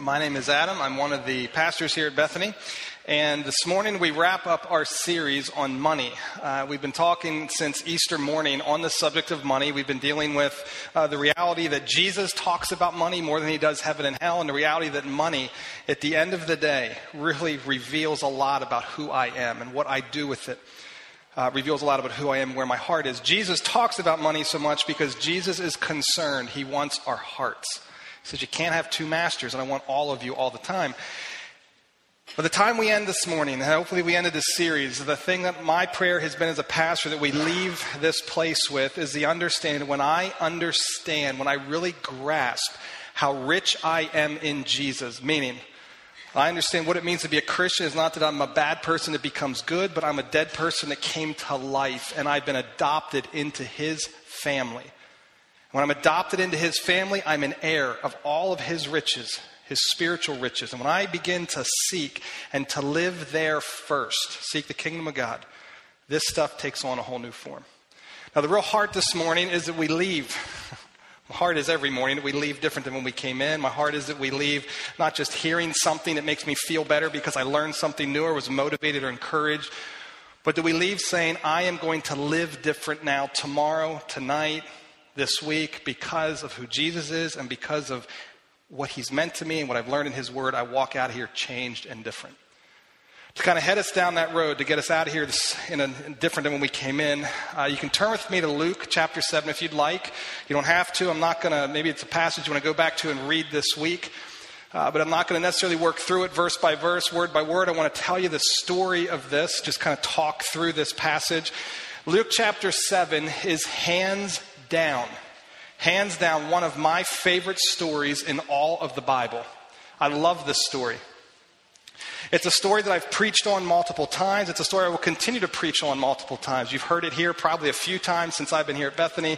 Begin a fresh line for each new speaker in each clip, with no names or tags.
My name is Adam. I'm one of the pastors here at Bethany. And this morning we wrap up our series on money. Uh, we've been talking since Easter morning on the subject of money. We've been dealing with uh, the reality that Jesus talks about money more than he does heaven and hell, and the reality that money, at the end of the day, really reveals a lot about who I am and what I do with it. Uh, reveals a lot about who I am, where my heart is. Jesus talks about money so much because Jesus is concerned. He wants our hearts. He says, You can't have two masters, and I want all of you all the time. By the time we end this morning, and hopefully we ended this series, the thing that my prayer has been as a pastor that we leave this place with is the understanding when I understand, when I really grasp how rich I am in Jesus, meaning I understand what it means to be a Christian is not that I'm a bad person that becomes good, but I'm a dead person that came to life and I've been adopted into his family. When I'm adopted into his family, I'm an heir of all of his riches, his spiritual riches. And when I begin to seek and to live there first, seek the kingdom of God, this stuff takes on a whole new form. Now, the real heart this morning is that we leave. My heart is every morning that we leave different than when we came in. My heart is that we leave not just hearing something that makes me feel better because I learned something new or was motivated or encouraged, but that we leave saying, I am going to live different now, tomorrow, tonight, this week because of who Jesus is and because of what he's meant to me and what I've learned in his word, I walk out of here changed and different. To kind of head us down that road, to get us out of here this, in a, different than when we came in, uh, you can turn with me to Luke chapter 7 if you'd like. You don't have to. I'm not going to, maybe it's a passage you want to go back to and read this week. Uh, but I'm not going to necessarily work through it verse by verse, word by word. I want to tell you the story of this, just kind of talk through this passage. Luke chapter 7 is hands down, hands down, one of my favorite stories in all of the Bible. I love this story. It's a story that I've preached on multiple times. It's a story I will continue to preach on multiple times. You've heard it here probably a few times since I've been here at Bethany.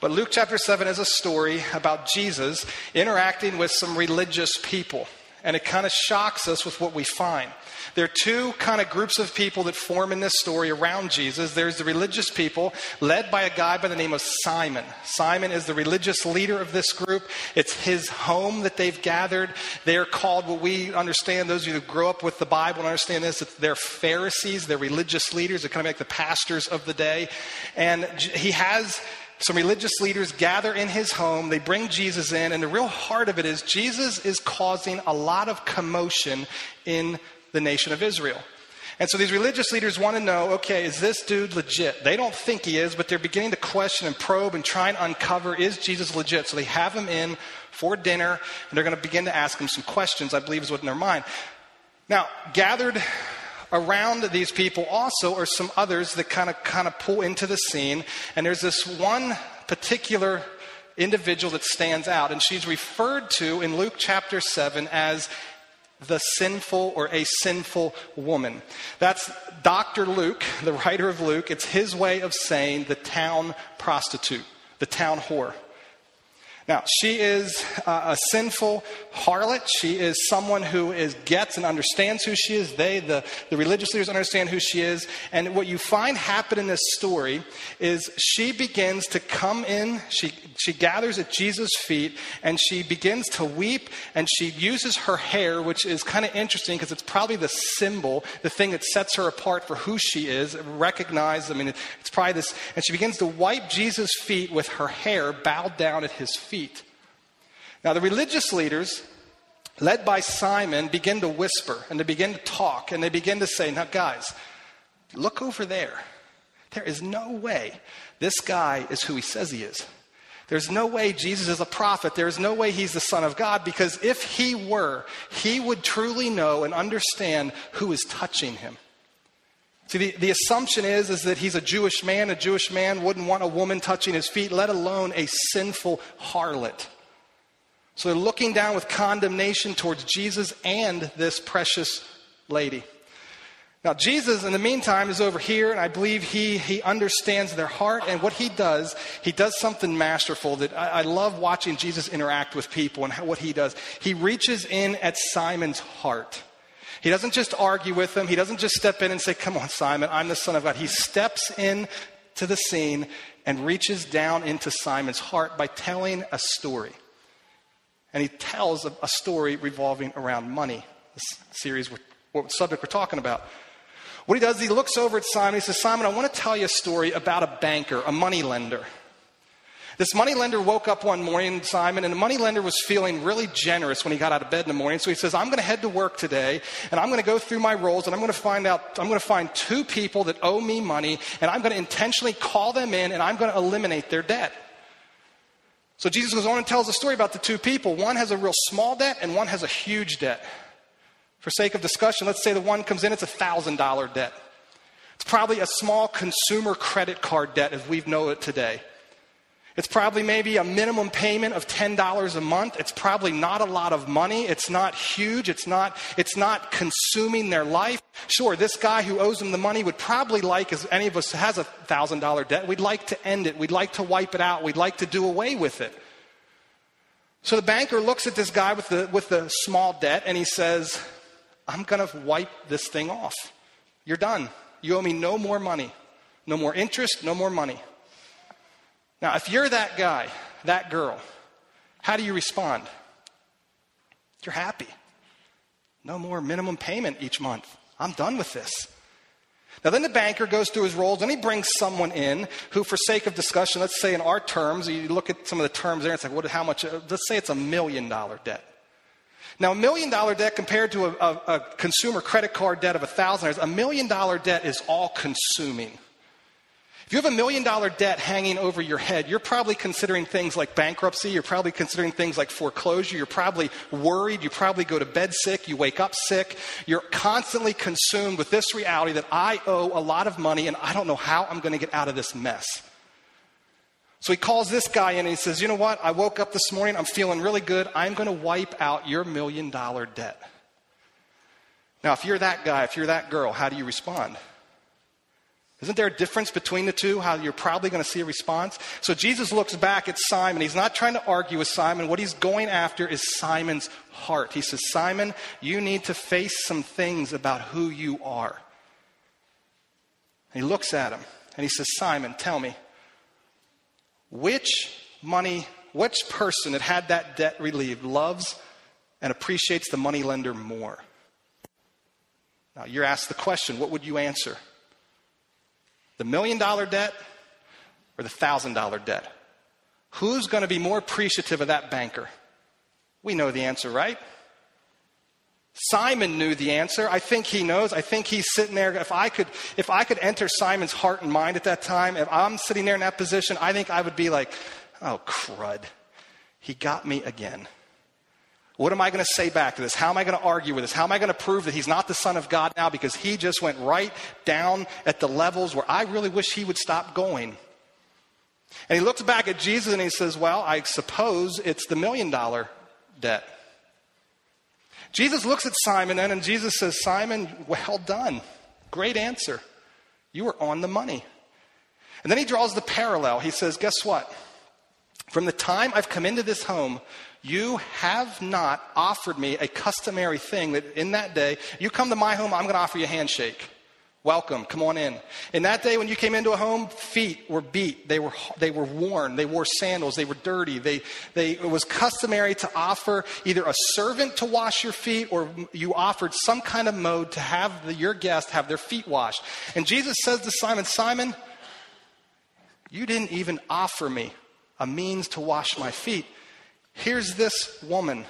But Luke chapter 7 is a story about Jesus interacting with some religious people. And it kind of shocks us with what we find. There are two kind of groups of people that form in this story around Jesus. There's the religious people led by a guy by the name of Simon. Simon is the religious leader of this group. It's his home that they've gathered. They're called what we understand, those of you who grow up with the Bible and understand this, they're Pharisees, they're religious leaders. They're kind of like the pastors of the day. And he has some religious leaders gather in his home. They bring Jesus in, and the real heart of it is Jesus is causing a lot of commotion in the nation of Israel. And so these religious leaders want to know okay, is this dude legit? They don't think he is, but they're beginning to question and probe and try and uncover is Jesus legit? So they have him in for dinner, and they're going to begin to ask him some questions, I believe is what in their mind. Now, gathered around these people also are some others that kind of kind of pull into the scene, and there's this one particular individual that stands out, and she's referred to in Luke chapter 7 as the sinful or a sinful woman. That's Dr. Luke, the writer of Luke. It's his way of saying the town prostitute, the town whore. Now, she is uh, a sinful harlot. She is someone who is, gets and understands who she is. They, the, the religious leaders, understand who she is. And what you find happen in this story is she begins to come in, she, she gathers at Jesus' feet, and she begins to weep, and she uses her hair, which is kind of interesting because it's probably the symbol, the thing that sets her apart for who she is. Recognize, I mean, it's probably this, and she begins to wipe Jesus' feet with her hair bowed down at his feet feet. Now, the religious leaders, led by Simon, begin to whisper and they begin to talk and they begin to say, Now, guys, look over there. There is no way this guy is who he says he is. There's no way Jesus is a prophet. There's no way he's the Son of God because if he were, he would truly know and understand who is touching him. See, the, the assumption is, is that he's a Jewish man. A Jewish man wouldn't want a woman touching his feet, let alone a sinful harlot. So they're looking down with condemnation towards Jesus and this precious lady. Now, Jesus, in the meantime, is over here, and I believe he, he understands their heart. And what he does, he does something masterful that I, I love watching Jesus interact with people and how, what he does. He reaches in at Simon's heart. He doesn't just argue with them. He doesn't just step in and say, Come on, Simon, I'm the Son of God. He steps in to the scene and reaches down into Simon's heart by telling a story. And he tells a, story revolving around money. This series, what subject we're talking about. What he does is he looks over at Simon. He says, Simon, I want to tell you a story about a banker, a money lender. This money lender woke up one morning, Simon, and the money lender was feeling really generous when he got out of bed in the morning. So he says, I'm going to head to work today, and I'm going to go through my rolls, and I'm going to find out, I'm going to find two people that owe me money, and I'm going to intentionally call them in, and I'm going to eliminate their debt. So Jesus goes on and tells a story about the two people. One has a real small debt, and one has a huge debt. For sake of discussion, let's say the one comes in, it's a $1,000 debt. It's probably a small consumer credit card debt as we know it today. It's probably maybe a minimum payment of $10 a month. It's probably not a lot of money. It's not huge. It's not, it's not consuming their life. Sure, this guy who owes them the money would probably like, as any of us has a $1,000 debt, we'd like to end it. We'd like to wipe it out. We'd like to do away with it. So the banker looks at this guy with the, with the small debt and he says, I'm going to wipe this thing off. You're done. You owe me no more money. No more interest, no more money. Now, if you're that guy, that girl, how do you respond? You're happy. No more minimum payment each month. I'm done with this. Now, then the banker goes through his rolls and he brings someone in who, for sake of discussion, let's say in our terms, you look at some of the terms there, it's like, what, how much? Uh, let's say it's a million dollar debt. Now, a million dollar debt compared to a, a, a consumer credit card debt of a thousand dollars, a million dollar debt is all consuming. If you have a million dollar debt hanging over your head, you're probably considering things like bankruptcy. You're probably considering things like foreclosure. You're probably worried. You probably go to bed sick. You wake up sick. You're constantly consumed with this reality that I owe a lot of money and I don't know how I'm going to get out of this mess. So he calls this guy in and he says, You know what? I woke up this morning. I'm feeling really good. I'm going to wipe out your million dollar debt. Now, if you're that guy, if you're that girl, how do you respond? Isn't there a difference between the two? How you're probably going to see a response? So Jesus looks back at Simon. He's not trying to argue with Simon. What he's going after is Simon's heart. He says, Simon, you need to face some things about who you are. And he looks at him and he says, Simon, tell me, which money, which person that had that debt relieved loves and appreciates the money lender more? Now, you're asked the question, what would you answer? The million dollar debt or the thousand dollar debt? Who's going to be more appreciative of that banker? We know the answer, right? Simon knew the answer. I think he knows. I think he's sitting there. If I could, if I could enter Simon's heart and mind at that time, if I'm sitting there in that position, I think I would be like, oh, crud. He got me again. What am I going to say back to this? How am I going to argue with this? How am I going to prove that he's not the Son of God now because he just went right down at the levels where I really wish he would stop going? And he looks back at Jesus and he says, Well, I suppose it's the million dollar debt. Jesus looks at Simon then and Jesus says, Simon, well done. Great answer. You were on the money. And then he draws the parallel. He says, Guess what? From the time I've come into this home, you have not offered me a customary thing that in that day, you come to my home, I'm going to offer you a handshake. Welcome, come on in. In that day, when you came into a home, feet were beat, they were, they were worn, they wore sandals, they were dirty. They, they, it was customary to offer either a servant to wash your feet or you offered some kind of mode to have the, your guest have their feet washed. And Jesus says to Simon, Simon, you didn't even offer me a means to wash my feet. Here's this woman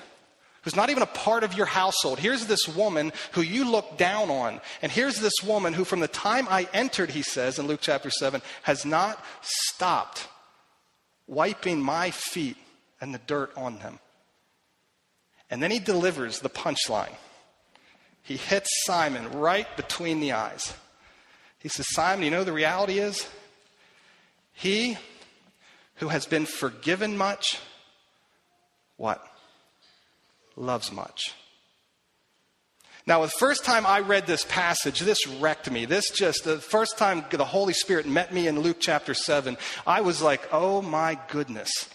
who's not even a part of your household. Here's this woman who you look down on. And here's this woman who, from the time I entered, he says in Luke chapter 7, has not stopped wiping my feet and the dirt on them. And then he delivers the punchline. He hits Simon right between the eyes. He says, Simon, you know the reality is? He who has been forgiven much what? Loves much. Now, the first time I read this passage, this wrecked me. This just, the first time the Holy Spirit met me in Luke chapter 7, I was like, oh my goodness,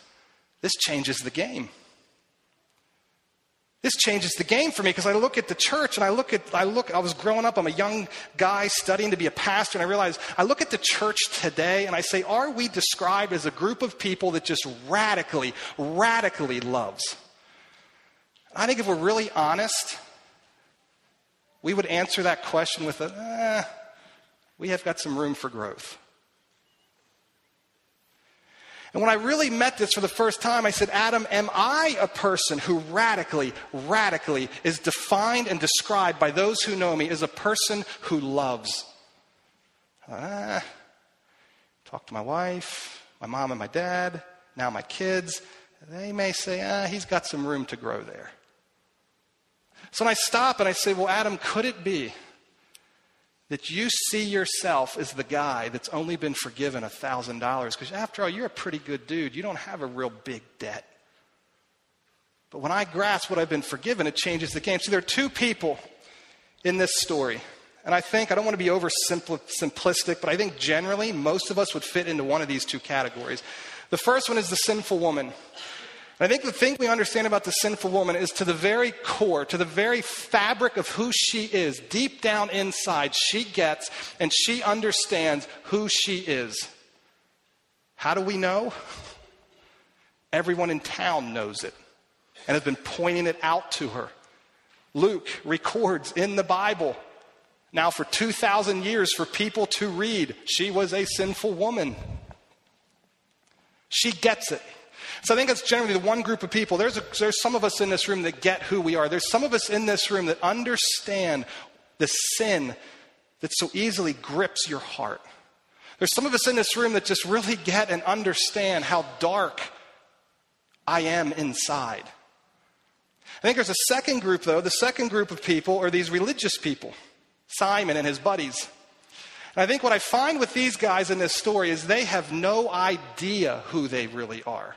this changes the game. This changes the game for me because I look at the church and I look at, I look, I was growing up, I'm a young guy studying to be a pastor, and I realize, I look at the church today and I say, are we described as a group of people that just radically, radically loves? I think if we're really honest, we would answer that question with a, eh, we have got some room for growth. And when I really met this for the first time, I said, Adam, am I a person who radically, radically is defined and described by those who know me as a person who loves? Ah, talk to my wife, my mom and my dad, now my kids. They may say, ah, he's got some room to grow there. So I stop and I say, well, Adam, could it be that you see yourself as the guy that's only been forgiven $1,000 because after all, you're a pretty good dude. You don't have a real big debt. But when I grasp what I've been forgiven, it changes the game. So there are two people in this story. And I think, I don't want to be over simplistic, but I think generally most of us would fit into one of these two categories. The first one is the sinful woman. I think the thing we understand about the sinful woman is to the very core, to the very fabric of who she is, deep down inside, she gets and she understands who she is. How do we know? Everyone in town knows it and has been pointing it out to her. Luke records in the Bible now for 2,000 years for people to read. She was a sinful woman. She gets it. So I think it's generally the one group of people. There's, a, there's some of us in this room that get who we are. There's some of us in this room that understand the sin that so easily grips your heart. There's some of us in this room that just really get and understand how dark I am inside. I think there's a second group, though. The second group of people are these religious people Simon and his buddies. And I think what I find with these guys in this story is they have no idea who they really are.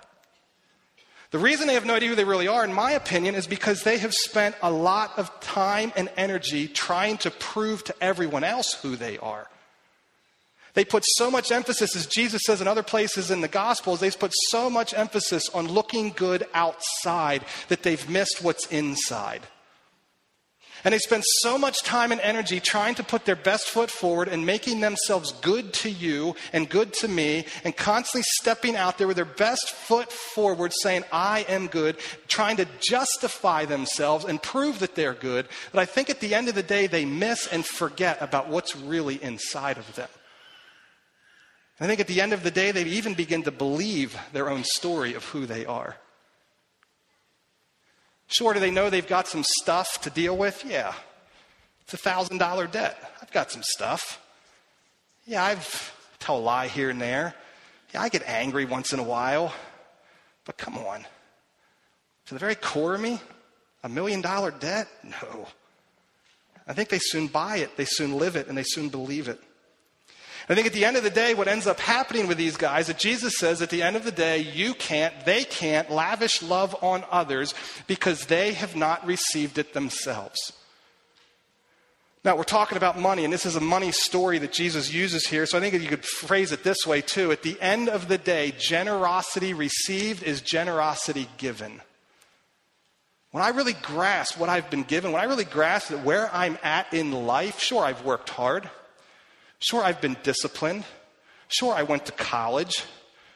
The reason they have no idea who they really are, in my opinion, is because they have spent a lot of time and energy trying to prove to everyone else who they are. They put so much emphasis, as Jesus says in other places in the Gospels, they've put so much emphasis on looking good outside that they've missed what's inside. And they spend so much time and energy trying to put their best foot forward and making themselves good to you and good to me and constantly stepping out there with their best foot forward saying, I am good, trying to justify themselves and prove that they're good, But I think at the end of the day they miss and forget about what's really inside of them. I think at the end of the day, they even begin to believe their own story of who they are. Sure, do they know they've got some stuff to deal with? Yeah. It's a thousand dollar debt. I've got some stuff. Yeah, I've tell a lie here and there. Yeah, I get angry once in a while. But come on. To the very core of me, a million dollar debt? No. I think they soon buy it, they soon live it, and they soon believe it. I think at the end of the day, what ends up happening with these guys, is that Jesus says at the end of the day, you can't, they can't lavish love on others because they have not received it themselves. Now, we're talking about money, and this is a money story that Jesus uses here, so I think you could phrase it this way too. At the end of the day, generosity received is generosity given. When I really grasp what I've been given, when I really grasp that where I'm at in life, sure, I've worked hard. Sure, I've been disciplined. Sure, I went to college.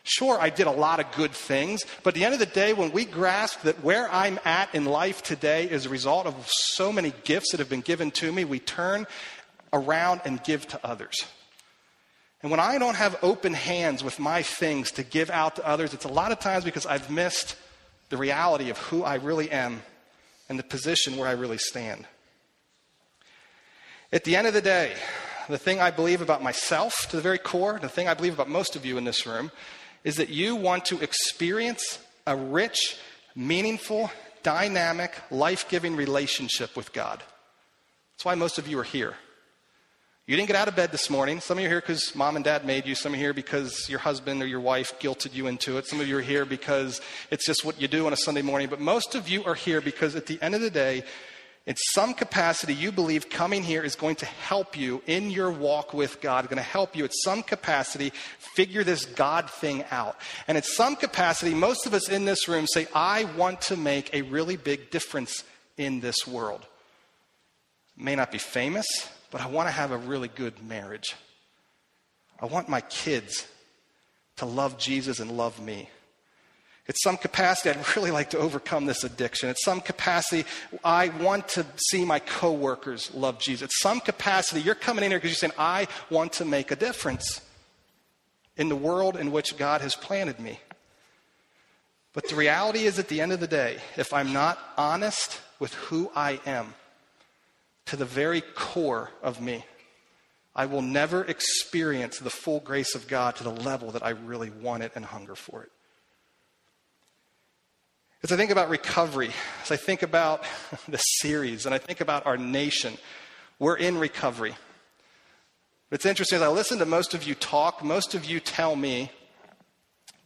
Sure, I did a lot of good things. But at the end of the day, when we grasp that where I'm at in life today is a result of so many gifts that have been given to me, we turn around and give to others. And when I don't have open hands with my things to give out to others, it's a lot of times because I've missed the reality of who I really am and the position where I really stand. At the end of the day, the thing I believe about myself to the very core, the thing I believe about most of you in this room, is that you want to experience a rich, meaningful, dynamic, life giving relationship with God. That's why most of you are here. You didn't get out of bed this morning. Some of you are here because mom and dad made you. Some are here because your husband or your wife guilted you into it. Some of you are here because it's just what you do on a Sunday morning. But most of you are here because at the end of the day, in some capacity, you believe coming here is going to help you in your walk with God, going to help you at some capacity figure this God thing out. And at some capacity, most of us in this room say, I want to make a really big difference in this world. May not be famous, but I want to have a really good marriage. I want my kids to love Jesus and love me. At some capacity, I'd really like to overcome this addiction. At some capacity, I want to see my coworkers love Jesus. At some capacity, you're coming in here because you're saying, I want to make a difference in the world in which God has planted me. But the reality is, at the end of the day, if I'm not honest with who I am to the very core of me, I will never experience the full grace of God to the level that I really want it and hunger for it. As I think about recovery, as I think about the series, and I think about our nation, we're in recovery. It's interesting, as I listen to most of you talk, most of you tell me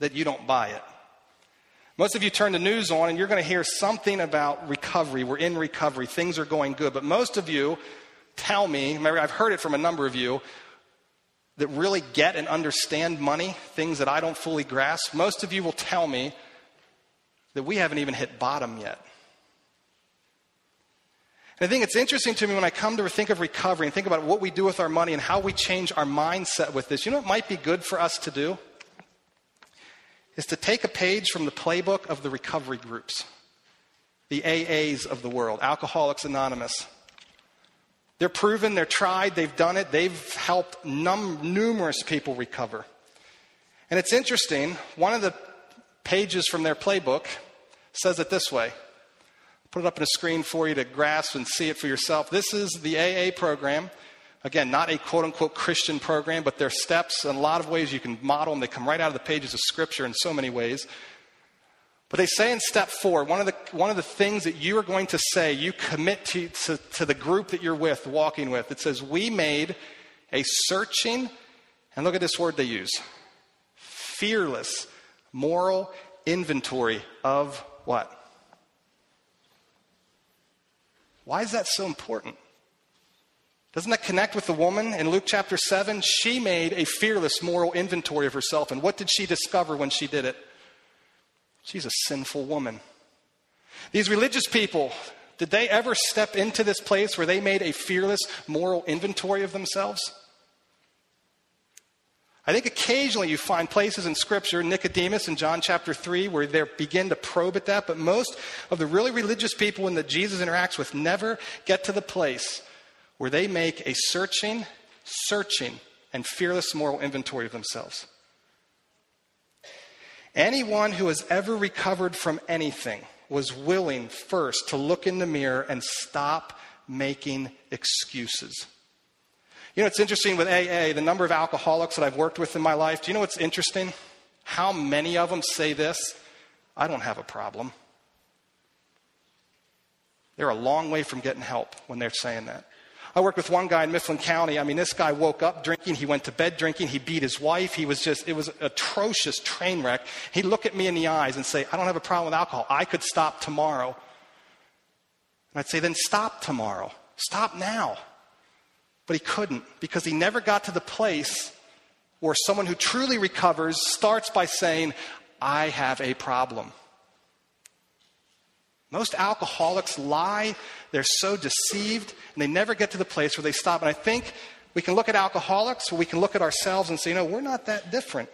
that you don't buy it. Most of you turn the news on and you're going to hear something about recovery. We're in recovery. Things are going good. But most of you tell me, I've heard it from a number of you, that really get and understand money, things that I don't fully grasp. Most of you will tell me that we haven't even hit bottom yet. And I think it's interesting to me when I come to think of recovery and think about what we do with our money and how we change our mindset with this. You know what might be good for us to do? Is to take a page from the playbook of the recovery groups, the AAs of the world, Alcoholics Anonymous. They're proven, they're tried, they've done it, they've helped num- numerous people recover. And it's interesting, one of the pages from their playbook says it this way. Put it up on a screen for you to grasp and see it for yourself. This is the AA program. Again, not a quote unquote Christian program, but there are steps in a lot of ways you can model them. They come right out of the pages of Scripture in so many ways. But they say in step four, one of the, one of the things that you are going to say, you commit to, to, to the group that you're with, walking with, it says, We made a searching, and look at this word they use fearless moral inventory of what? Why is that so important? Doesn't that connect with the woman in Luke chapter 7? She made a fearless moral inventory of herself. And what did she discover when she did it? She's a sinful woman. These religious people, did they ever step into this place where they made a fearless moral inventory of themselves? I think occasionally you find places in Scripture, Nicodemus in John chapter 3, where they begin to probe at that, but most of the really religious people that Jesus interacts with never get to the place where they make a searching, searching, and fearless moral inventory of themselves. Anyone who has ever recovered from anything was willing first to look in the mirror and stop making excuses. You know, it's interesting with AA, the number of alcoholics that I've worked with in my life. Do you know what's interesting? How many of them say this? I don't have a problem. They're a long way from getting help when they're saying that. I worked with one guy in Mifflin County. I mean, this guy woke up drinking. He went to bed drinking. He beat his wife. He was just, it was atrocious train wreck. He'd look at me in the eyes and say, I don't have a problem with alcohol. I could stop tomorrow. And I'd say, then stop tomorrow. Stop now. But he couldn't because he never got to the place where someone who truly recovers starts by saying, I have a problem. Most alcoholics lie, they're so deceived, and they never get to the place where they stop. And I think we can look at alcoholics, or we can look at ourselves and say, you know, we're not that different.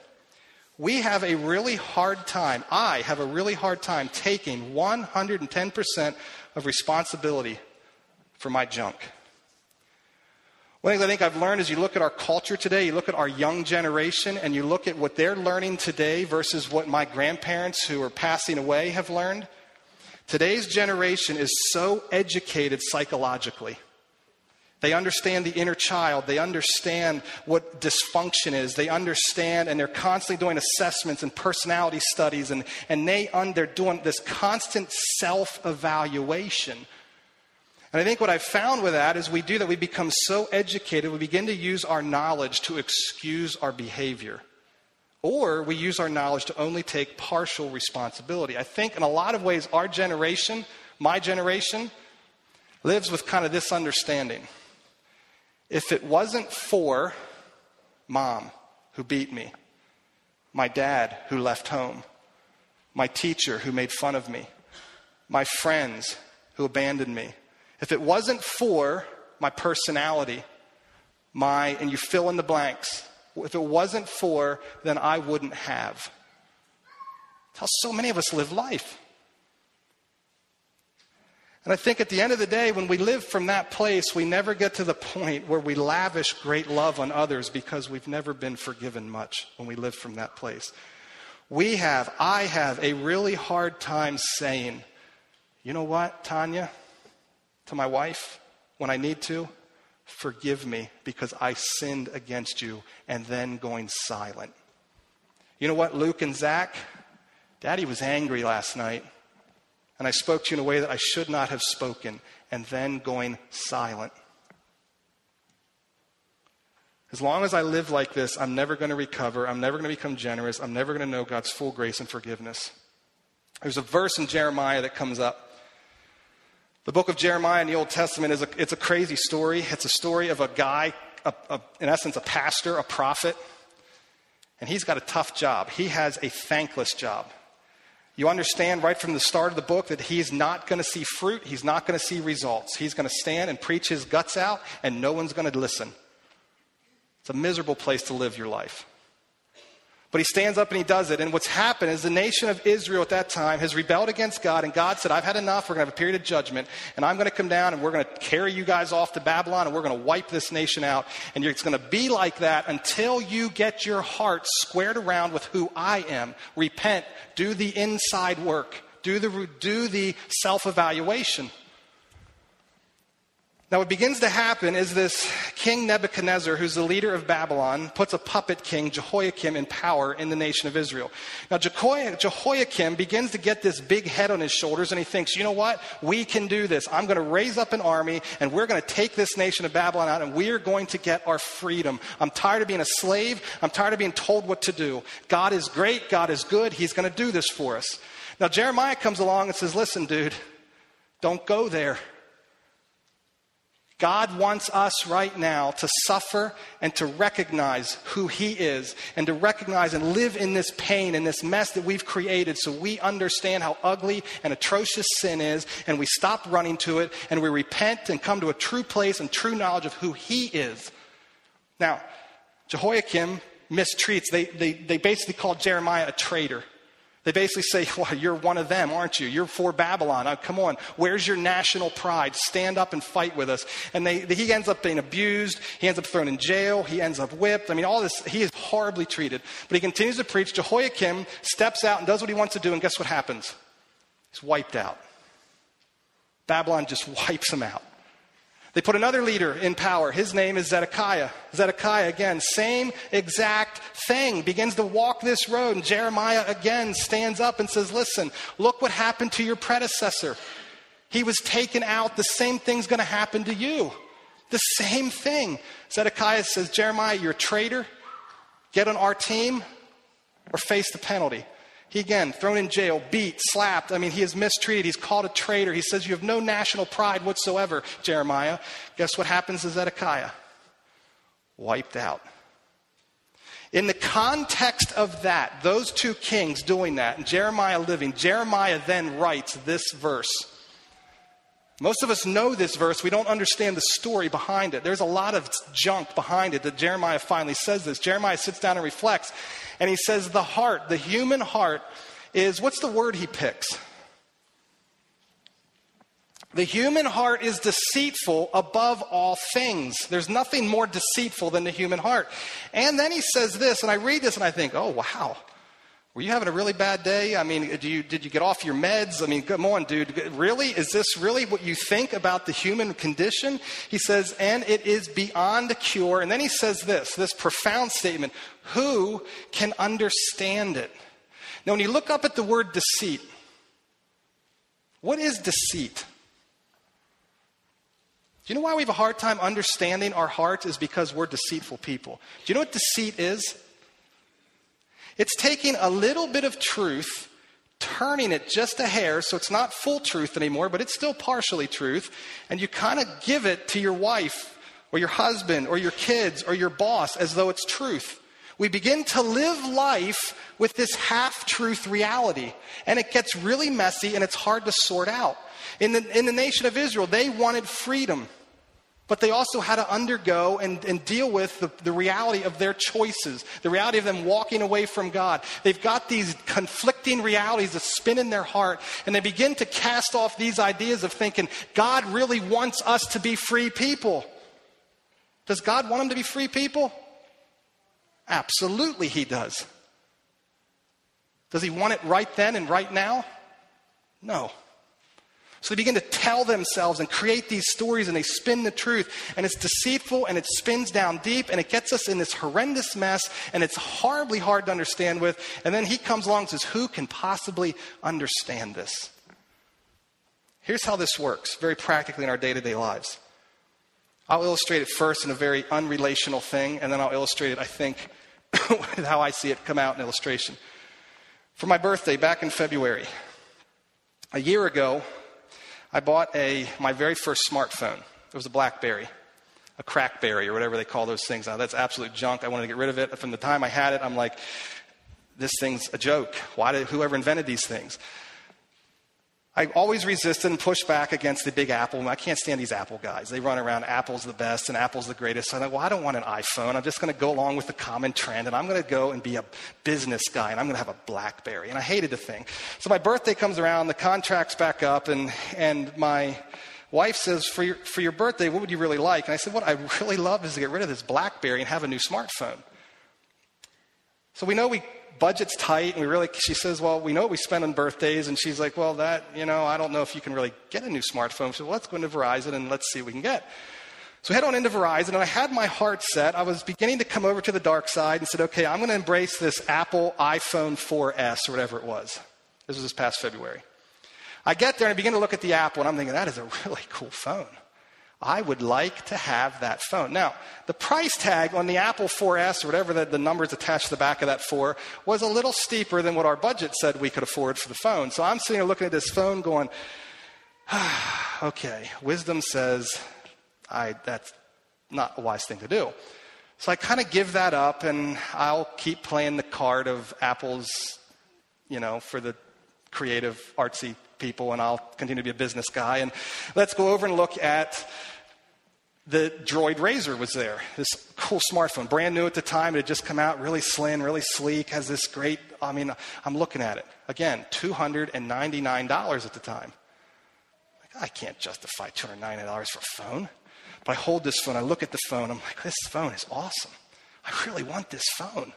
We have a really hard time, I have a really hard time taking 110% of responsibility for my junk. One thing I think I've learned is you look at our culture today, you look at our young generation, and you look at what they're learning today versus what my grandparents who are passing away have learned. Today's generation is so educated psychologically. They understand the inner child. They understand what dysfunction is. They understand, and they're constantly doing assessments and personality studies, and, and they un, they're doing this constant self evaluation. And I think what I've found with that is we do that, we become so educated, we begin to use our knowledge to excuse our behavior. Or we use our knowledge to only take partial responsibility. I think in a lot of ways, our generation, my generation, lives with kind of this understanding. If it wasn't for mom who beat me, my dad who left home, my teacher who made fun of me, my friends who abandoned me, if it wasn't for my personality, my, and you fill in the blanks, if it wasn't for, then I wouldn't have. It's how so many of us live life. And I think at the end of the day, when we live from that place, we never get to the point where we lavish great love on others because we've never been forgiven much when we live from that place. We have, I have a really hard time saying, you know what, Tanya, to my wife, when I need to, forgive me because I sinned against you, and then going silent. You know what, Luke and Zach? Daddy was angry last night and I spoke to you in a way that I should not have spoken, and then going silent. As long as I live like this, I'm never going to recover. I'm never going to become generous. I'm never going to know God's full grace and forgiveness. There's a verse in Jeremiah that comes up. The book of Jeremiah in the Old Testament is a, it's a crazy story. It's a story of a guy, a, a, in essence, a pastor, a prophet, and he's got a tough job. He has a thankless job. You understand right from the start of the book that he's not going to see fruit, he's not going to see results. He's going to stand and preach his guts out, and no one's going to listen. It's a miserable place to live your life. But he stands up and he does it. And what's happened is the nation of Israel at that time has rebelled against God, and God said, I've had enough. We're going to have a period of judgment, and I'm going to come down and we're going to carry you guys off to Babylon, and we're going to wipe this nation out. And it's going to be like that until you get your heart squared around with who I am. Repent, do the inside work, do the, do the self evaluation. Now, what begins to happen is this King Nebuchadnezzar, who's the leader of Babylon, puts a puppet king, Jehoiakim, in power in the nation of Israel. Now, Jehoiakim begins to get this big head on his shoulders, and he thinks, you know what? We can do this. I'm going to raise up an army, and we're going to take this nation of Babylon out, and we're going to get our freedom. I'm tired of being a slave. I'm tired of being told what to do. God is great. God is good. He's going to do this for us. Now, Jeremiah comes along and says, listen, dude, don't go there. God wants us right now to suffer and to recognize who He is and to recognize and live in this pain and this mess that we've created so we understand how ugly and atrocious sin is and we stop running to it and we repent and come to a true place and true knowledge of who He is. Now, Jehoiakim mistreats, they, they, they basically call Jeremiah a traitor. They basically say, Well, you're one of them, aren't you? You're for Babylon. Oh, come on. Where's your national pride? Stand up and fight with us. And they, he ends up being abused. He ends up thrown in jail. He ends up whipped. I mean, all this, he is horribly treated. But he continues to preach. Jehoiakim steps out and does what he wants to do. And guess what happens? He's wiped out. Babylon just wipes him out. They put another leader in power. His name is Zedekiah. Zedekiah, again, same exact thing, begins to walk this road. And Jeremiah again stands up and says, Listen, look what happened to your predecessor. He was taken out. The same thing's going to happen to you. The same thing. Zedekiah says, Jeremiah, you're a traitor. Get on our team or face the penalty. He again, thrown in jail, beat, slapped. I mean, he is mistreated. He's called a traitor. He says, You have no national pride whatsoever, Jeremiah. Guess what happens to Zedekiah? Wiped out. In the context of that, those two kings doing that, and Jeremiah living, Jeremiah then writes this verse. Most of us know this verse. We don't understand the story behind it. There's a lot of junk behind it that Jeremiah finally says this. Jeremiah sits down and reflects, and he says, The heart, the human heart, is what's the word he picks? The human heart is deceitful above all things. There's nothing more deceitful than the human heart. And then he says this, and I read this and I think, oh, wow. Were you having a really bad day? I mean, you, did you get off your meds? I mean, come on, dude. Really? Is this really what you think about the human condition? He says, and it is beyond cure. And then he says this, this profound statement Who can understand it? Now, when you look up at the word deceit, what is deceit? Do you know why we have a hard time understanding our hearts? Is because we're deceitful people. Do you know what deceit is? It's taking a little bit of truth, turning it just a hair so it's not full truth anymore, but it's still partially truth, and you kind of give it to your wife or your husband or your kids or your boss as though it's truth. We begin to live life with this half truth reality, and it gets really messy and it's hard to sort out. In the, in the nation of Israel, they wanted freedom. But they also had to undergo and, and deal with the, the reality of their choices, the reality of them walking away from God. They've got these conflicting realities that spin in their heart, and they begin to cast off these ideas of thinking, God really wants us to be free people. Does God want them to be free people? Absolutely, He does. Does He want it right then and right now? No. So they begin to tell themselves and create these stories and they spin the truth. And it's deceitful and it spins down deep and it gets us in this horrendous mess and it's horribly hard to understand with. And then he comes along and says, Who can possibly understand this? Here's how this works very practically in our day to day lives. I'll illustrate it first in a very unrelational thing, and then I'll illustrate it, I think, with how I see it come out in illustration. For my birthday back in February, a year ago, I bought a, my very first smartphone. It was a Blackberry, a Crackberry, or whatever they call those things now. That's absolute junk. I wanted to get rid of it. From the time I had it, I'm like, this thing's a joke. Why did whoever invented these things? I always resisted and pushed back against the big Apple. I can't stand these Apple guys. They run around Apple's the best and Apple's the greatest. So I thought, well, I don't want an iPhone. I'm just going to go along with the common trend and I'm going to go and be a business guy and I'm going to have a Blackberry. And I hated the thing. So my birthday comes around, the contract's back up, and, and my wife says, for your, for your birthday, what would you really like? And I said, what I really love is to get rid of this Blackberry and have a new smartphone. So we know we budget's tight and we really she says well we know what we spend on birthdays and she's like well that you know i don't know if you can really get a new smartphone so well, let's go into verizon and let's see what we can get so I head on into Verizon, and I had my heart set. I was beginning to come over to the dark side and said, okay, I'm going to embrace this Apple iPhone 4S or whatever it was. This was this past February. I get there and I begin to look at the Apple, and I'm thinking, that is a really cool phone. I would like to have that phone. Now, the price tag on the Apple 4S, or whatever the, the numbers attached to the back of that for, was a little steeper than what our budget said we could afford for the phone. So I'm sitting here looking at this phone going, ah, okay, wisdom says I, that's not a wise thing to do. So I kind of give that up and I'll keep playing the card of Apple's, you know, for the creative, artsy people, and I'll continue to be a business guy. And let's go over and look at the Droid Razr was there. This cool smartphone, brand new at the time. It had just come out, really slim, really sleek, has this great, I mean, I'm looking at it. Again, $299 at the time. I can't justify $299 for a phone. But I hold this phone, I look at the phone, I'm like, this phone is awesome. I really want this phone.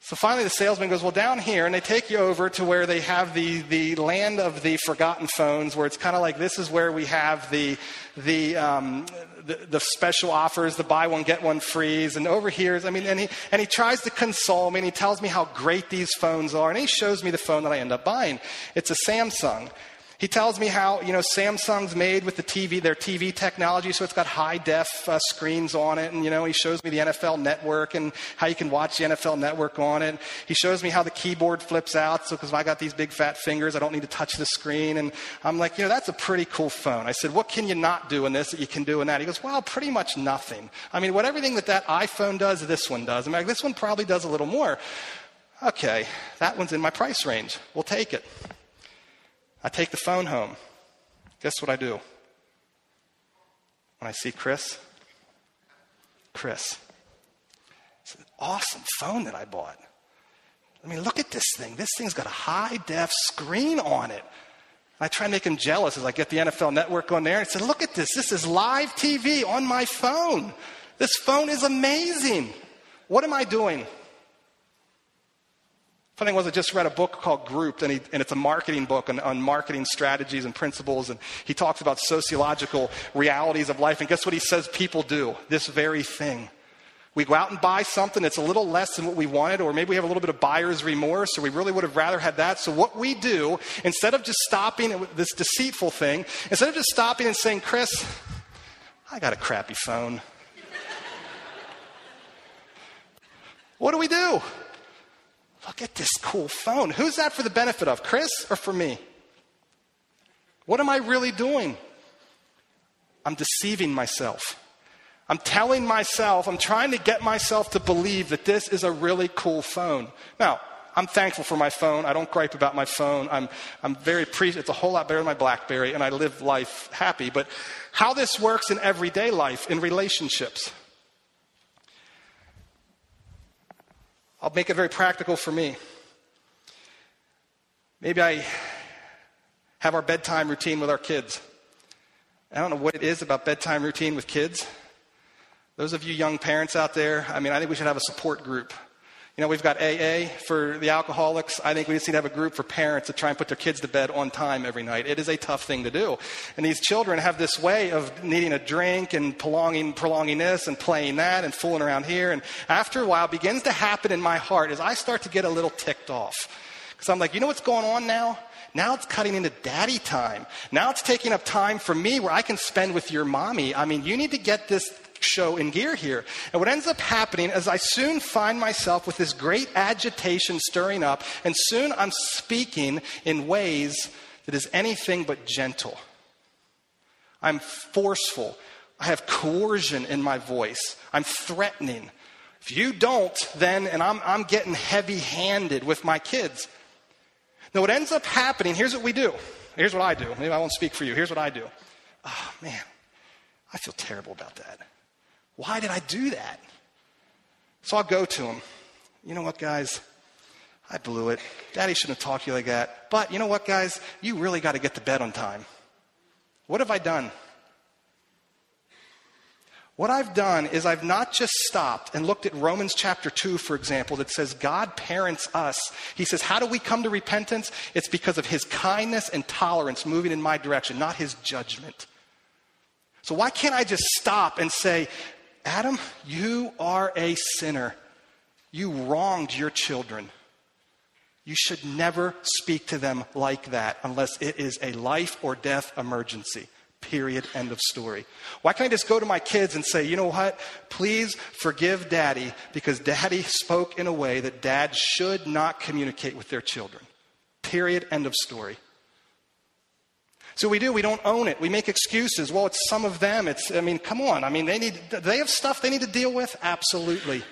So finally, the salesman goes, Well, down here, and they take you over to where they have the, the land of the forgotten phones, where it's kind of like this is where we have the, the, um, the, the, special offers, the buy one, get one freeze. And over here, I mean, and he, and he tries to console me, and he tells me how great these phones are, and he shows me the phone that I end up buying. It's a Samsung. He tells me how, you know, Samsung's made with the TV, their TV technology, so it's got high def uh, screens on it. And, you know, he shows me the NFL network and how you can watch the NFL network on it. He shows me how the keyboard flips out, so because I got these big fat fingers, I don't need to touch the screen. And I'm like, you know, that's a pretty cool phone. I said, what can you not do in this that you can do in that? He goes, well, pretty much nothing. I mean, what everything that that iPhone does, this one does. I'm like, this one probably does a little more. Okay, that one's in my price range. We'll take it. I take the phone home. Guess what I do? When I see Chris, Chris, it's an awesome phone that I bought. I mean, look at this thing. This thing's got a high def screen on it. I try to make him jealous as I get the NFL network on there and say, Look at this. This is live TV on my phone. This phone is amazing. What am I doing? Funny was, I just read a book called Grouped, and, he, and it's a marketing book on, on, marketing strategies and principles. And he talks about sociological realities of life. And guess what he says people do? This very thing. We go out and buy something that's a little less than what we wanted, or maybe we have a little bit of buyer's remorse, or we really would have rather had that. So, what we do, instead of just stopping this deceitful thing, instead of just stopping and saying, Chris, I got a crappy phone. what do we do? Look at this cool phone. Who's that for the benefit of, Chris or for me? What am I really doing? I'm deceiving myself. I'm telling myself, I'm trying to get myself to believe that this is a really cool phone. Now, I'm thankful for my phone. I don't gripe about my phone. I'm, I'm very pre- it's a whole lot better than my Blackberry, and I live life happy. But how this works in everyday life, in relationships. I'll make it very practical for me. Maybe I have our bedtime routine with our kids. I don't know what it is about bedtime routine with kids. Those of you young parents out there, I mean, I think we should have a support group. You know, we've got AA for the alcoholics. I think we just need to have a group for parents to try and put their kids to bed on time every night. It is a tough thing to do. And these children have this way of needing a drink and prolonging, prolonging this and playing that and fooling around here. And after a while, begins to happen in my heart as I start to get a little ticked off. Because I'm like, you know what's going on now? Now it's cutting into daddy time. Now it's taking up time for me where I can spend with your mommy. I mean, you need to get this show in gear here. And what ends up happening is I soon find myself with this great agitation stirring up, and soon I'm speaking in ways that is anything but gentle. I'm forceful. I have coercion in my voice. I'm threatening. If you don't, then, and I'm, I'm getting heavy handed with my kids. Now, what ends up happening, here's what we do. Here's what I do. Maybe I won't speak for you. Here's what I do. Oh, man, I feel terrible about that. Why did I do that? So I'll go to him. You know what, guys? I blew it. Daddy shouldn't have talked to you like that. But you know what, guys? You really got to get to bed on time. What have I done? What I've done is I've not just stopped and looked at Romans chapter 2, for example, that says God parents us. He says, How do we come to repentance? It's because of his kindness and tolerance moving in my direction, not his judgment. So why can't I just stop and say, Adam, you are a sinner. You wronged your children. You should never speak to them like that unless it is a life or death emergency. Period. End of story. Why can't I just go to my kids and say, you know what? Please forgive daddy because daddy spoke in a way that dad should not communicate with their children. Period. End of story. So we do, we don't own it. We make excuses. Well, it's some of them. It's, I mean, come on. I mean, they need, they have stuff they need to deal with? Absolutely.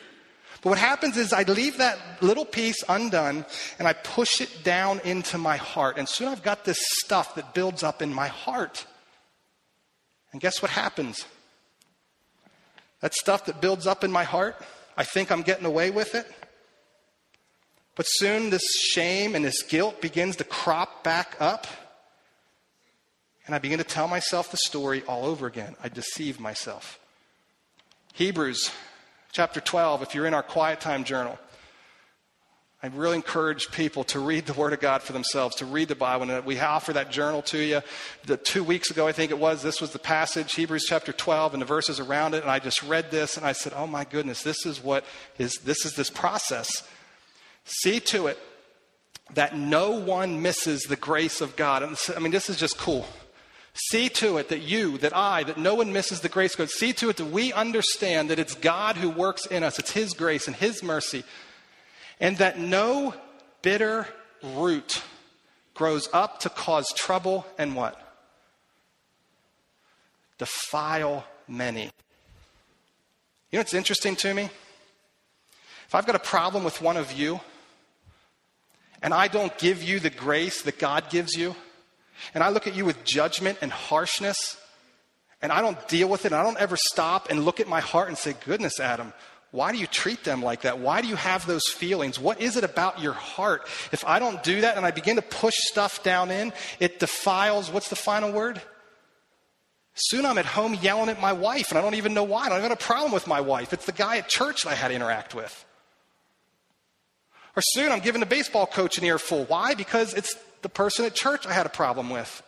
But what happens is I leave that little piece undone and I push it down into my heart. And soon I've got this stuff that builds up in my heart. And guess what happens? That stuff that builds up in my heart, I think I'm getting away with it. But soon this shame and this guilt begins to crop back up. And I begin to tell myself the story all over again. I deceive myself. Hebrews chapter 12, if you're in our quiet time journal, I really encourage people to read the Word of God for themselves, to read the Bible. And we offer that journal to you. The, two weeks ago, I think it was, this was the passage, Hebrews chapter 12, and the verses around it. And I just read this and I said, oh my goodness, this is what is, this is this process. See to it that no one misses the grace of God. I mean, this is just cool. See to it that you, that I, that no one misses the grace God. See to it that we understand that it's God who works in us. It's His grace and His mercy. And that no bitter root grows up to cause trouble and what? Defile many. You know what's interesting to me? If I've got a problem with one of you, and I don't give you the grace that God gives you, and I look at you with judgment and harshness, and I don't deal with it, I don't ever stop and look at my heart and say, Goodness, Adam, why do you treat them like that? Why do you have those feelings? What is it about your heart? If I don't do that and I begin to push stuff down in, it defiles, what's the final word? Soon I'm at home yelling at my wife, and I don't even know why. I don't have a problem with my wife. It's the guy at church that I had to interact with. Or soon I'm giving the baseball coach an earful. Why? Because it's the person at church I had a problem with.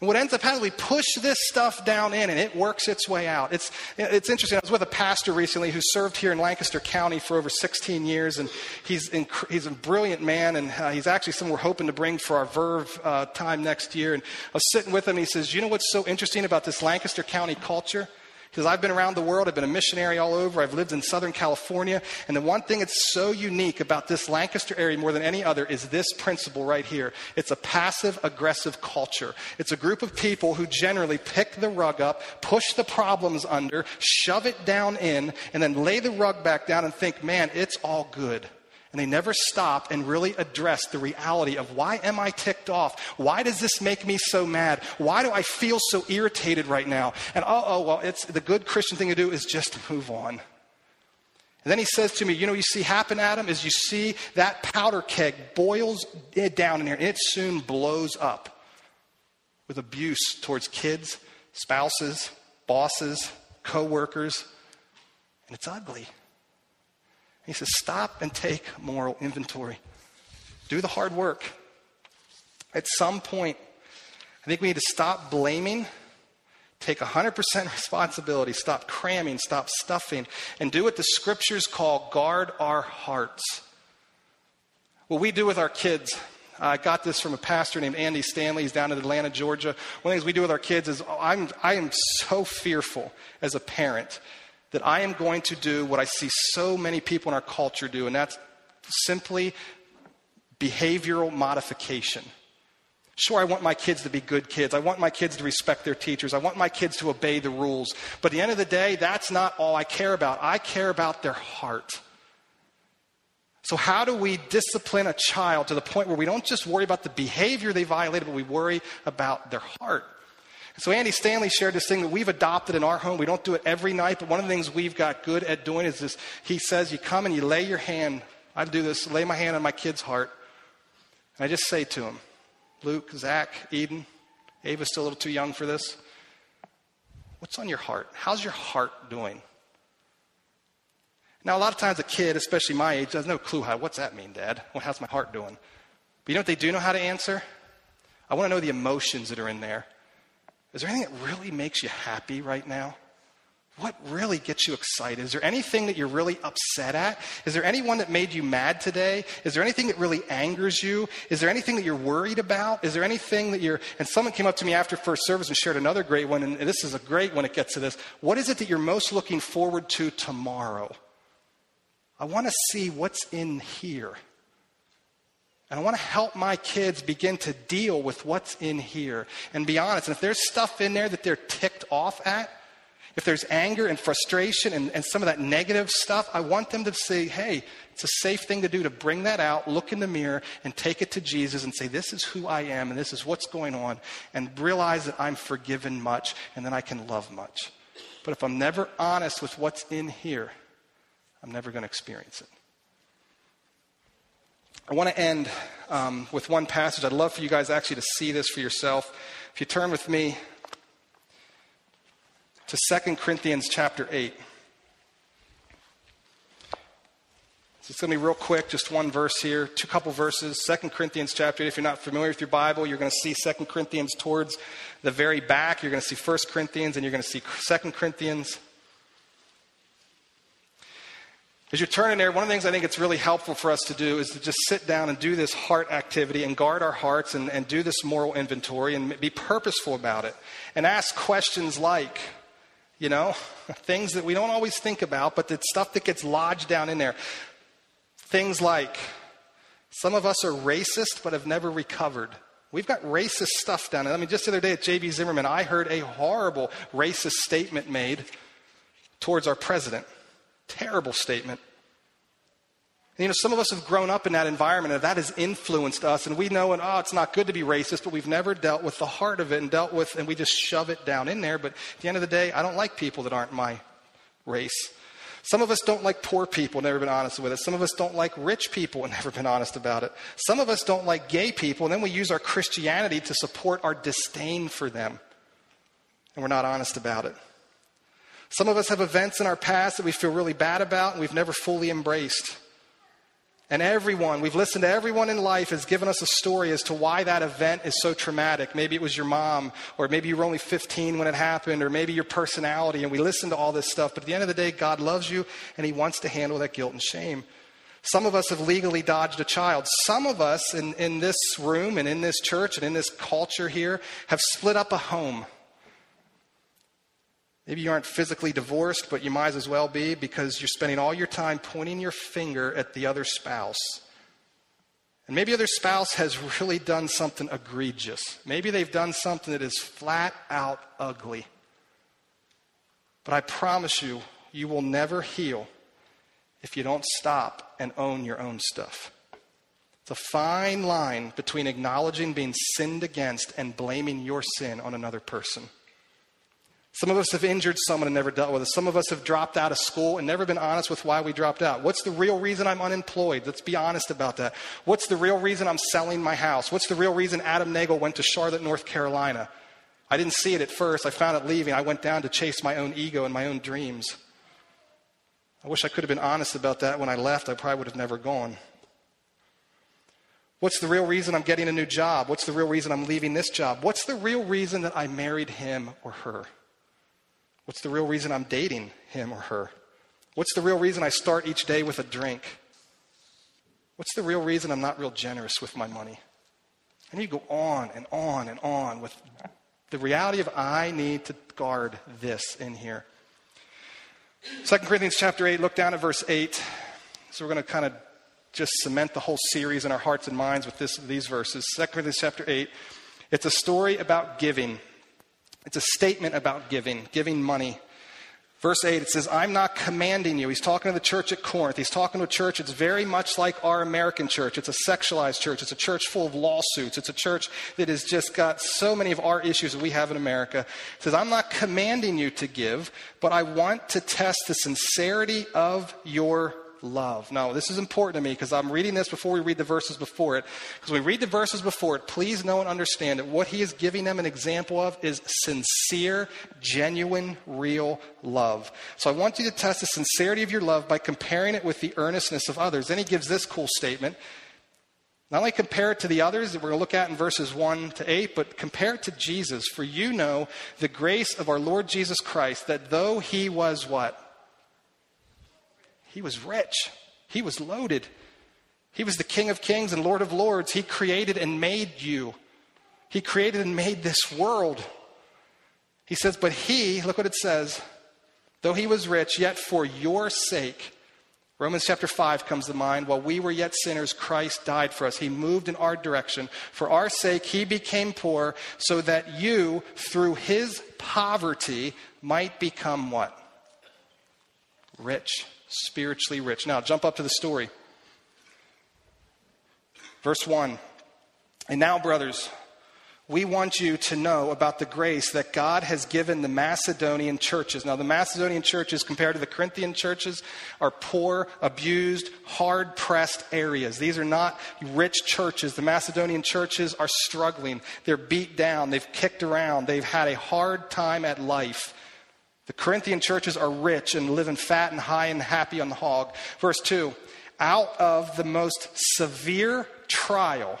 And what ends up happening, we push this stuff down in and it works its way out. It's, it's interesting. I was with a pastor recently who served here in Lancaster County for over 16 years, and he's, inc- he's a brilliant man, and uh, he's actually someone we're hoping to bring for our Verve uh, time next year. And I was sitting with him, and he says, You know what's so interesting about this Lancaster County culture? Because I've been around the world, I've been a missionary all over, I've lived in Southern California, and the one thing that's so unique about this Lancaster area more than any other is this principle right here. It's a passive aggressive culture. It's a group of people who generally pick the rug up, push the problems under, shove it down in, and then lay the rug back down and think, man, it's all good. And they never stop and really address the reality of why am I ticked off? Why does this make me so mad? Why do I feel so irritated right now? And oh, oh well, it's the good Christian thing to do is just move on. And then he says to me, You know, you see happen, Adam, is you see that powder keg boils down in here and it soon blows up with abuse towards kids, spouses, bosses, co workers, and it's ugly. He says, stop and take moral inventory. Do the hard work. At some point, I think we need to stop blaming, take 100% responsibility, stop cramming, stop stuffing, and do what the scriptures call guard our hearts. What we do with our kids, I got this from a pastor named Andy Stanley. He's down in Atlanta, Georgia. One of the things we do with our kids is I'm, I am so fearful as a parent that I am going to do what I see so many people in our culture do, and that's simply behavioral modification. Sure, I want my kids to be good kids. I want my kids to respect their teachers. I want my kids to obey the rules. But at the end of the day, that's not all I care about. I care about their heart. So, how do we discipline a child to the point where we don't just worry about the behavior they violated, but we worry about their heart? So Andy Stanley shared this thing that we've adopted in our home. We don't do it every night, but one of the things we've got good at doing is this. He says, you come and you lay your hand. I do this, lay my hand on my kid's heart. And I just say to him, Luke, Zach, Eden, Ava's still a little too young for this. What's on your heart? How's your heart doing? Now, a lot of times a kid, especially my age, has no clue how, what's that mean, Dad? Well, how's my heart doing? But you know what they do know how to answer? I want to know the emotions that are in there. Is there anything that really makes you happy right now? What really gets you excited? Is there anything that you're really upset at? Is there anyone that made you mad today? Is there anything that really angers you? Is there anything that you're worried about? Is there anything that you're. And someone came up to me after first service and shared another great one, and this is a great one. It gets to this. What is it that you're most looking forward to tomorrow? I want to see what's in here. And I want to help my kids begin to deal with what's in here and be honest. And if there's stuff in there that they're ticked off at, if there's anger and frustration and, and some of that negative stuff, I want them to say, hey, it's a safe thing to do to bring that out, look in the mirror, and take it to Jesus and say, this is who I am and this is what's going on, and realize that I'm forgiven much and then I can love much. But if I'm never honest with what's in here, I'm never going to experience it. I want to end um, with one passage. I'd love for you guys actually to see this for yourself. If you turn with me to 2 Corinthians chapter 8. So it's going to be real quick, just one verse here, two couple verses. 2 Corinthians chapter 8. If you're not familiar with your Bible, you're going to see 2 Corinthians towards the very back. You're going to see 1 Corinthians and you're going to see 2 Corinthians. As you're turning there, one of the things I think it's really helpful for us to do is to just sit down and do this heart activity and guard our hearts and, and do this moral inventory and be purposeful about it. And ask questions like, you know, things that we don't always think about, but the stuff that gets lodged down in there. Things like, some of us are racist but have never recovered. We've got racist stuff down there. I mean, just the other day at JB Zimmerman, I heard a horrible racist statement made towards our president. Terrible statement. You know, some of us have grown up in that environment and that has influenced us, and we know, and oh, it's not good to be racist, but we've never dealt with the heart of it and dealt with, and we just shove it down in there. But at the end of the day, I don't like people that aren't my race. Some of us don't like poor people, never been honest with it. Some of us don't like rich people and never been honest about it. Some of us don't like gay people, and then we use our Christianity to support our disdain for them, and we're not honest about it. Some of us have events in our past that we feel really bad about and we've never fully embraced. And everyone, we've listened to everyone in life has given us a story as to why that event is so traumatic. Maybe it was your mom, or maybe you were only 15 when it happened, or maybe your personality. And we listen to all this stuff. But at the end of the day, God loves you and He wants to handle that guilt and shame. Some of us have legally dodged a child. Some of us in, in this room and in this church and in this culture here have split up a home. Maybe you aren't physically divorced, but you might as well be because you're spending all your time pointing your finger at the other spouse. And maybe other spouse has really done something egregious. Maybe they've done something that is flat out ugly. But I promise you, you will never heal if you don't stop and own your own stuff. It's a fine line between acknowledging being sinned against and blaming your sin on another person. Some of us have injured someone and never dealt with it. Some of us have dropped out of school and never been honest with why we dropped out. What's the real reason I'm unemployed? Let's be honest about that. What's the real reason I'm selling my house? What's the real reason Adam Nagel went to Charlotte, North Carolina? I didn't see it at first. I found it leaving. I went down to chase my own ego and my own dreams. I wish I could have been honest about that when I left. I probably would have never gone. What's the real reason I'm getting a new job? What's the real reason I'm leaving this job? What's the real reason that I married him or her? What's the real reason I'm dating him or her? What's the real reason I start each day with a drink? What's the real reason I'm not real generous with my money? And you go on and on and on with the reality of I need to guard this in here. 2 Corinthians chapter 8, look down at verse 8. So we're going to kind of just cement the whole series in our hearts and minds with this, these verses. 2 Corinthians chapter 8. It's a story about giving. It's a statement about giving, giving money. Verse 8, it says, I'm not commanding you. He's talking to the church at Corinth. He's talking to a church that's very much like our American church. It's a sexualized church. It's a church full of lawsuits. It's a church that has just got so many of our issues that we have in America. He says, I'm not commanding you to give, but I want to test the sincerity of your love. Now, this is important to me because I'm reading this before we read the verses before it. Because we read the verses before it, please know and understand that what he is giving them an example of is sincere, genuine, real love. So I want you to test the sincerity of your love by comparing it with the earnestness of others. Then he gives this cool statement. Not only compare it to the others that we're going to look at in verses 1 to 8, but compare it to Jesus. For you know the grace of our Lord Jesus Christ, that though he was what? He was rich, he was loaded. He was the King of Kings and Lord of Lords. He created and made you. He created and made this world. He says, But he, look what it says, though he was rich, yet for your sake, Romans chapter 5 comes to mind. While we were yet sinners, Christ died for us. He moved in our direction. For our sake, he became poor so that you, through his poverty, might become what? Rich spiritually rich. Now, jump up to the story. Verse 1. And now, brothers, we want you to know about the grace that God has given the Macedonian churches. Now, the Macedonian churches, compared to the Corinthian churches, are poor, abused, hard pressed areas. These are not rich churches. The Macedonian churches are struggling. They're beat down. They've kicked around. They've had a hard time at life. The Corinthian churches are rich and living fat and high and happy on the hog. Verse 2 out of the most severe trial.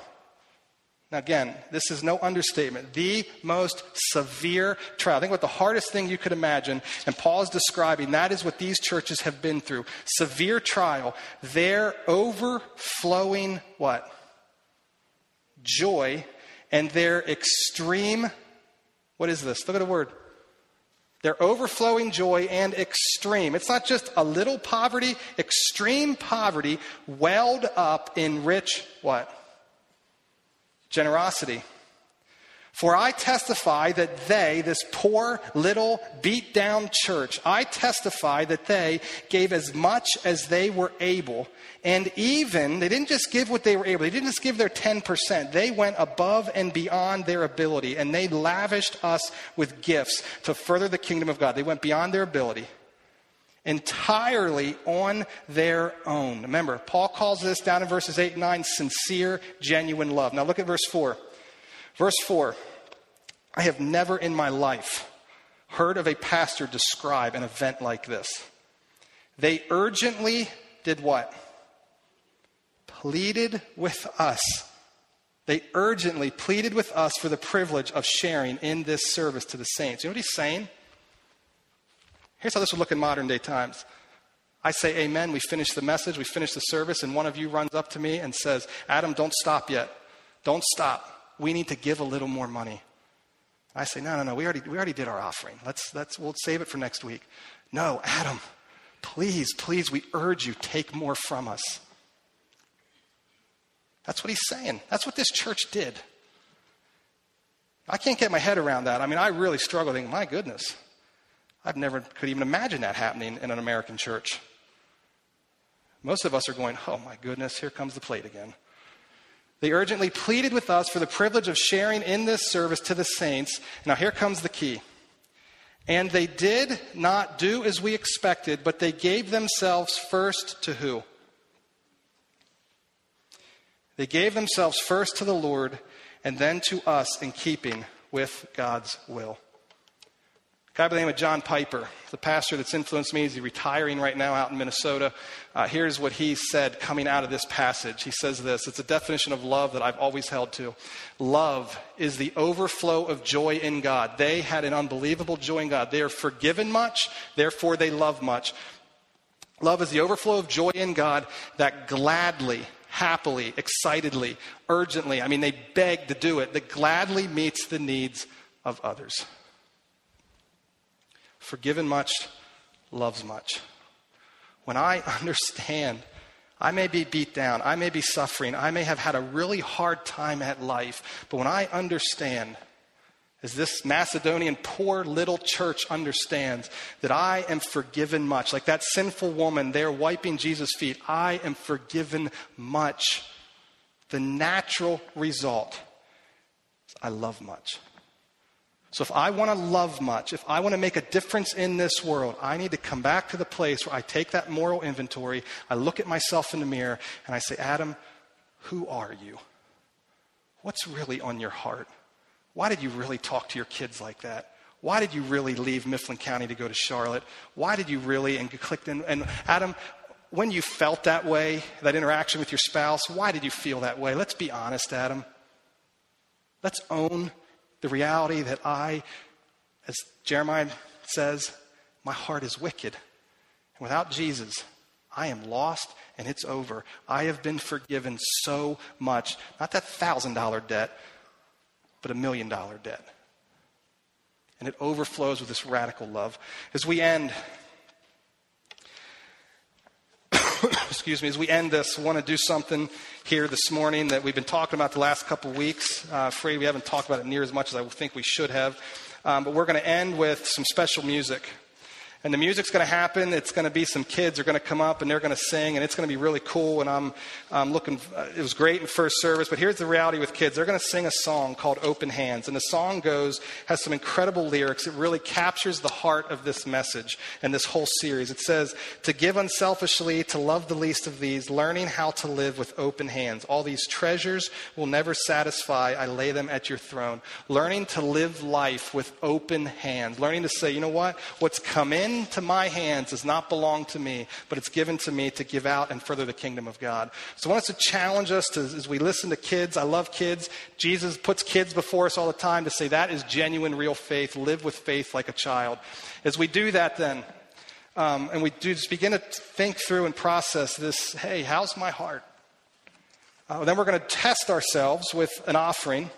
Now, again, this is no understatement. The most severe trial. Think about the hardest thing you could imagine, and Paul is describing, that is what these churches have been through. Severe trial. Their overflowing what? Joy and their extreme, what is this? Look at the word their overflowing joy and extreme. It's not just a little poverty, extreme poverty welled up in rich what? Generosity. For I testify that they, this poor, little, beat down church, I testify that they gave as much as they were able. And even, they didn't just give what they were able, they didn't just give their 10%. They went above and beyond their ability, and they lavished us with gifts to further the kingdom of God. They went beyond their ability entirely on their own. Remember, Paul calls this down in verses 8 and 9 sincere, genuine love. Now look at verse 4. Verse 4 I have never in my life heard of a pastor describe an event like this. They urgently did what? Pleaded with us. They urgently pleaded with us for the privilege of sharing in this service to the saints. You know what he's saying? Here's how this would look in modern day times. I say amen, we finish the message, we finish the service, and one of you runs up to me and says, Adam, don't stop yet. Don't stop we need to give a little more money. I say, no, no, no, we already, we already did our offering. Let's, let's, we'll save it for next week. No, Adam, please, please, we urge you, take more from us. That's what he's saying. That's what this church did. I can't get my head around that. I mean, I really struggle thinking, my goodness, I've never could even imagine that happening in an American church. Most of us are going, oh my goodness, here comes the plate again. They urgently pleaded with us for the privilege of sharing in this service to the saints. Now, here comes the key. And they did not do as we expected, but they gave themselves first to who? They gave themselves first to the Lord and then to us in keeping with God's will. Guy by the name of John Piper, the pastor that's influenced me, he's retiring right now out in Minnesota. Uh, here's what he said coming out of this passage. He says this it's a definition of love that I've always held to. Love is the overflow of joy in God. They had an unbelievable joy in God. They are forgiven much, therefore they love much. Love is the overflow of joy in God that gladly happily, excitedly, urgently, I mean, they beg to do it, that gladly meets the needs of others. Forgiven much, loves much. When I understand, I may be beat down, I may be suffering, I may have had a really hard time at life, but when I understand as this Macedonian poor little church understands that I am forgiven much. Like that sinful woman there wiping Jesus' feet, I am forgiven much. The natural result is I love much. So if I want to love much, if I want to make a difference in this world, I need to come back to the place where I take that moral inventory, I look at myself in the mirror, and I say, Adam, who are you? What's really on your heart? Why did you really talk to your kids like that? Why did you really leave Mifflin County to go to Charlotte? Why did you really, and clicked in, and Adam, when you felt that way, that interaction with your spouse, why did you feel that way? Let's be honest, Adam. Let's own the reality that I, as Jeremiah says, my heart is wicked. And without Jesus, I am lost and it's over. I have been forgiven so much. Not that thousand dollar debt, but a million dollar debt. And it overflows with this radical love. As we end, excuse me, as we end this, want to do something here this morning that we've been talking about the last couple weeks. Uh, afraid we haven't talked about it near as much as I think we should have. Um, but we're going to end with some special music. And the music's going to happen. It's going to be some kids are going to come up and they're going to sing, and it's going to be really cool. And I'm, I'm looking. Uh, it was great in first service, but here's the reality with kids. They're going to sing a song called "Open Hands," and the song goes has some incredible lyrics. It really captures the heart of this message and this whole series. It says, "To give unselfishly, to love the least of these, learning how to live with open hands. All these treasures will never satisfy. I lay them at your throne. Learning to live life with open hands. Learning to say, you know what? What's come in into my hands does not belong to me, but it's given to me to give out and further the kingdom of God. So I want us to challenge us to, as we listen to kids. I love kids. Jesus puts kids before us all the time to say that is genuine, real faith. Live with faith like a child. As we do that, then, um, and we do just begin to think through and process this hey, how's my heart? Uh, then we're going to test ourselves with an offering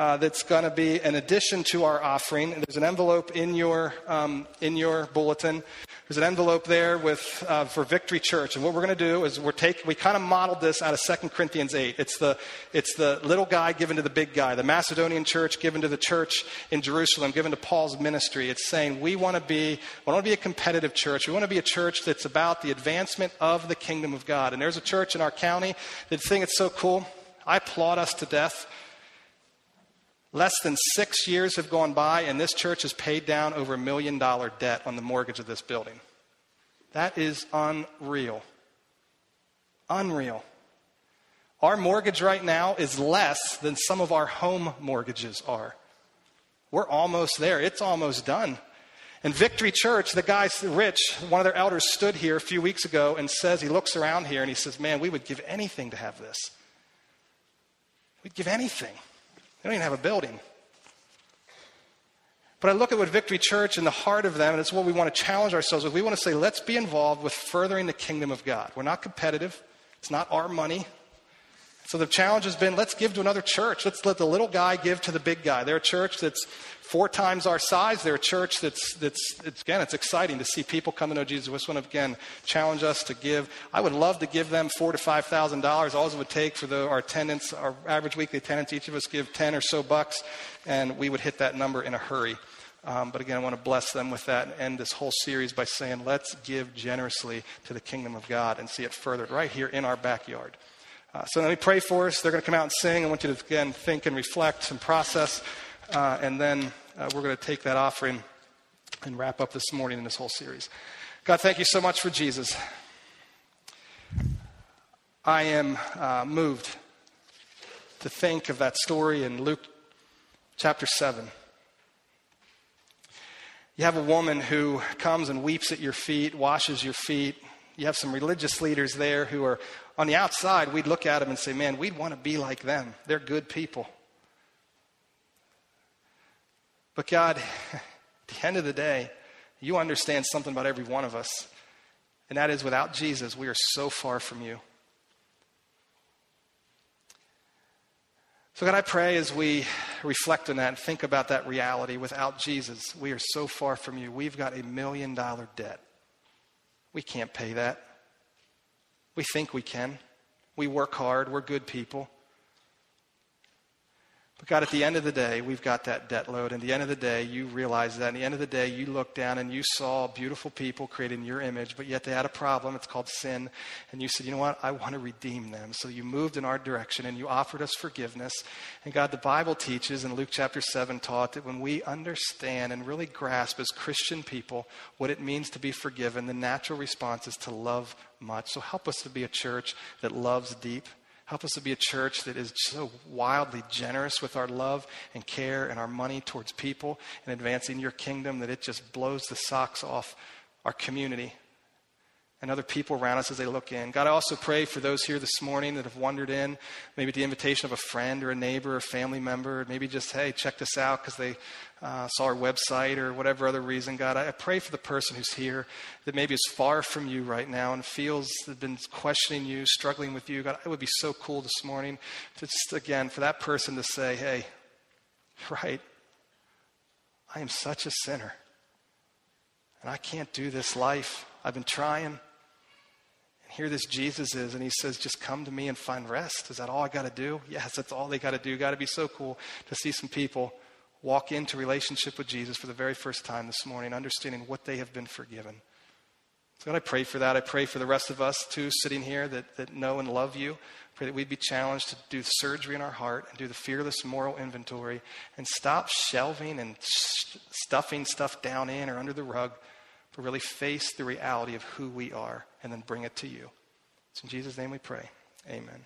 uh, that's going to be an addition to our offering. There's an envelope in your, um, in your bulletin. There's an envelope there with, uh, for Victory Church. And what we're going to do is we're take, we kind of modeled this out of 2 Corinthians 8. It's the, it's the little guy given to the big guy, the Macedonian church given to the church in Jerusalem, given to Paul's ministry. It's saying we want to be, we want to be a competitive church. We want to be a church that's about the advancement of the kingdom of God. And there's a church in our county. The thing it's so cool, I applaud us to death Less than six years have gone by, and this church has paid down over a million dollar debt on the mortgage of this building. That is unreal. Unreal. Our mortgage right now is less than some of our home mortgages are. We're almost there. It's almost done. And Victory Church, the guy's rich, one of their elders stood here a few weeks ago and says, he looks around here and he says, Man, we would give anything to have this. We'd give anything. They don't even have a building. But I look at what Victory Church and the heart of them, and it's what we want to challenge ourselves with. We want to say, let's be involved with furthering the kingdom of God. We're not competitive, it's not our money. So the challenge has been let's give to another church. Let's let the little guy give to the big guy. They're a church that's four times our size. They're a church that's, that's it's, again, it's exciting to see people come to know Jesus. Want to, again, challenge us to give. I would love to give them four to $5,000. All it would take for the, our attendance, our average weekly attendance, each of us give 10 or so bucks, and we would hit that number in a hurry. Um, but again, I want to bless them with that and end this whole series by saying, let's give generously to the kingdom of God and see it furthered right here in our backyard. Uh, so let me pray for us. They're going to come out and sing. I want you to, again, think and reflect and process. Uh, and then uh, we're going to take that offering and wrap up this morning in this whole series. God, thank you so much for Jesus. I am uh, moved to think of that story in Luke chapter 7. You have a woman who comes and weeps at your feet, washes your feet. You have some religious leaders there who are on the outside. We'd look at them and say, man, we'd want to be like them. They're good people. But God, at the end of the day, you understand something about every one of us. And that is, without Jesus, we are so far from you. So, God, I pray as we reflect on that and think about that reality, without Jesus, we are so far from you. We've got a million dollar debt. We can't pay that. We think we can. We work hard. We're good people. But God, at the end of the day, we've got that debt load. And the end of the day, you realize that. At the end of the day, you looked down and you saw beautiful people created in your image, but yet they had a problem. It's called sin. And you said, you know what? I want to redeem them. So you moved in our direction and you offered us forgiveness. And God, the Bible teaches, and Luke chapter 7 taught, that when we understand and really grasp as Christian people what it means to be forgiven, the natural response is to love much. So help us to be a church that loves deep Help us to be a church that is so wildly generous with our love and care and our money towards people and advancing your kingdom that it just blows the socks off our community and other people around us as they look in. God, I also pray for those here this morning that have wandered in, maybe at the invitation of a friend or a neighbor or family member, maybe just, hey, check this out because they uh, saw our website or whatever other reason. God, I pray for the person who's here that maybe is far from you right now and feels they've been questioning you, struggling with you. God, it would be so cool this morning to just, again, for that person to say, hey, right, I am such a sinner. And I can't do this life. I've been trying And here this Jesus is, and he says, just come to me and find rest. Is that all I got to do? Yes, that's all they got to do. Got to be so cool to see some people walk into relationship with Jesus for the very first time this morning, understanding what they have been forgiven. So God, I pray for that. I pray for the rest of us too, sitting here that, that know and love you. Pray that we'd be challenged to do surgery in our heart and do the fearless moral inventory and stop shelving and stuffing stuff down in or under the rug but really face the reality of who we are and then bring it to you. It's in Jesus' name we pray. Amen.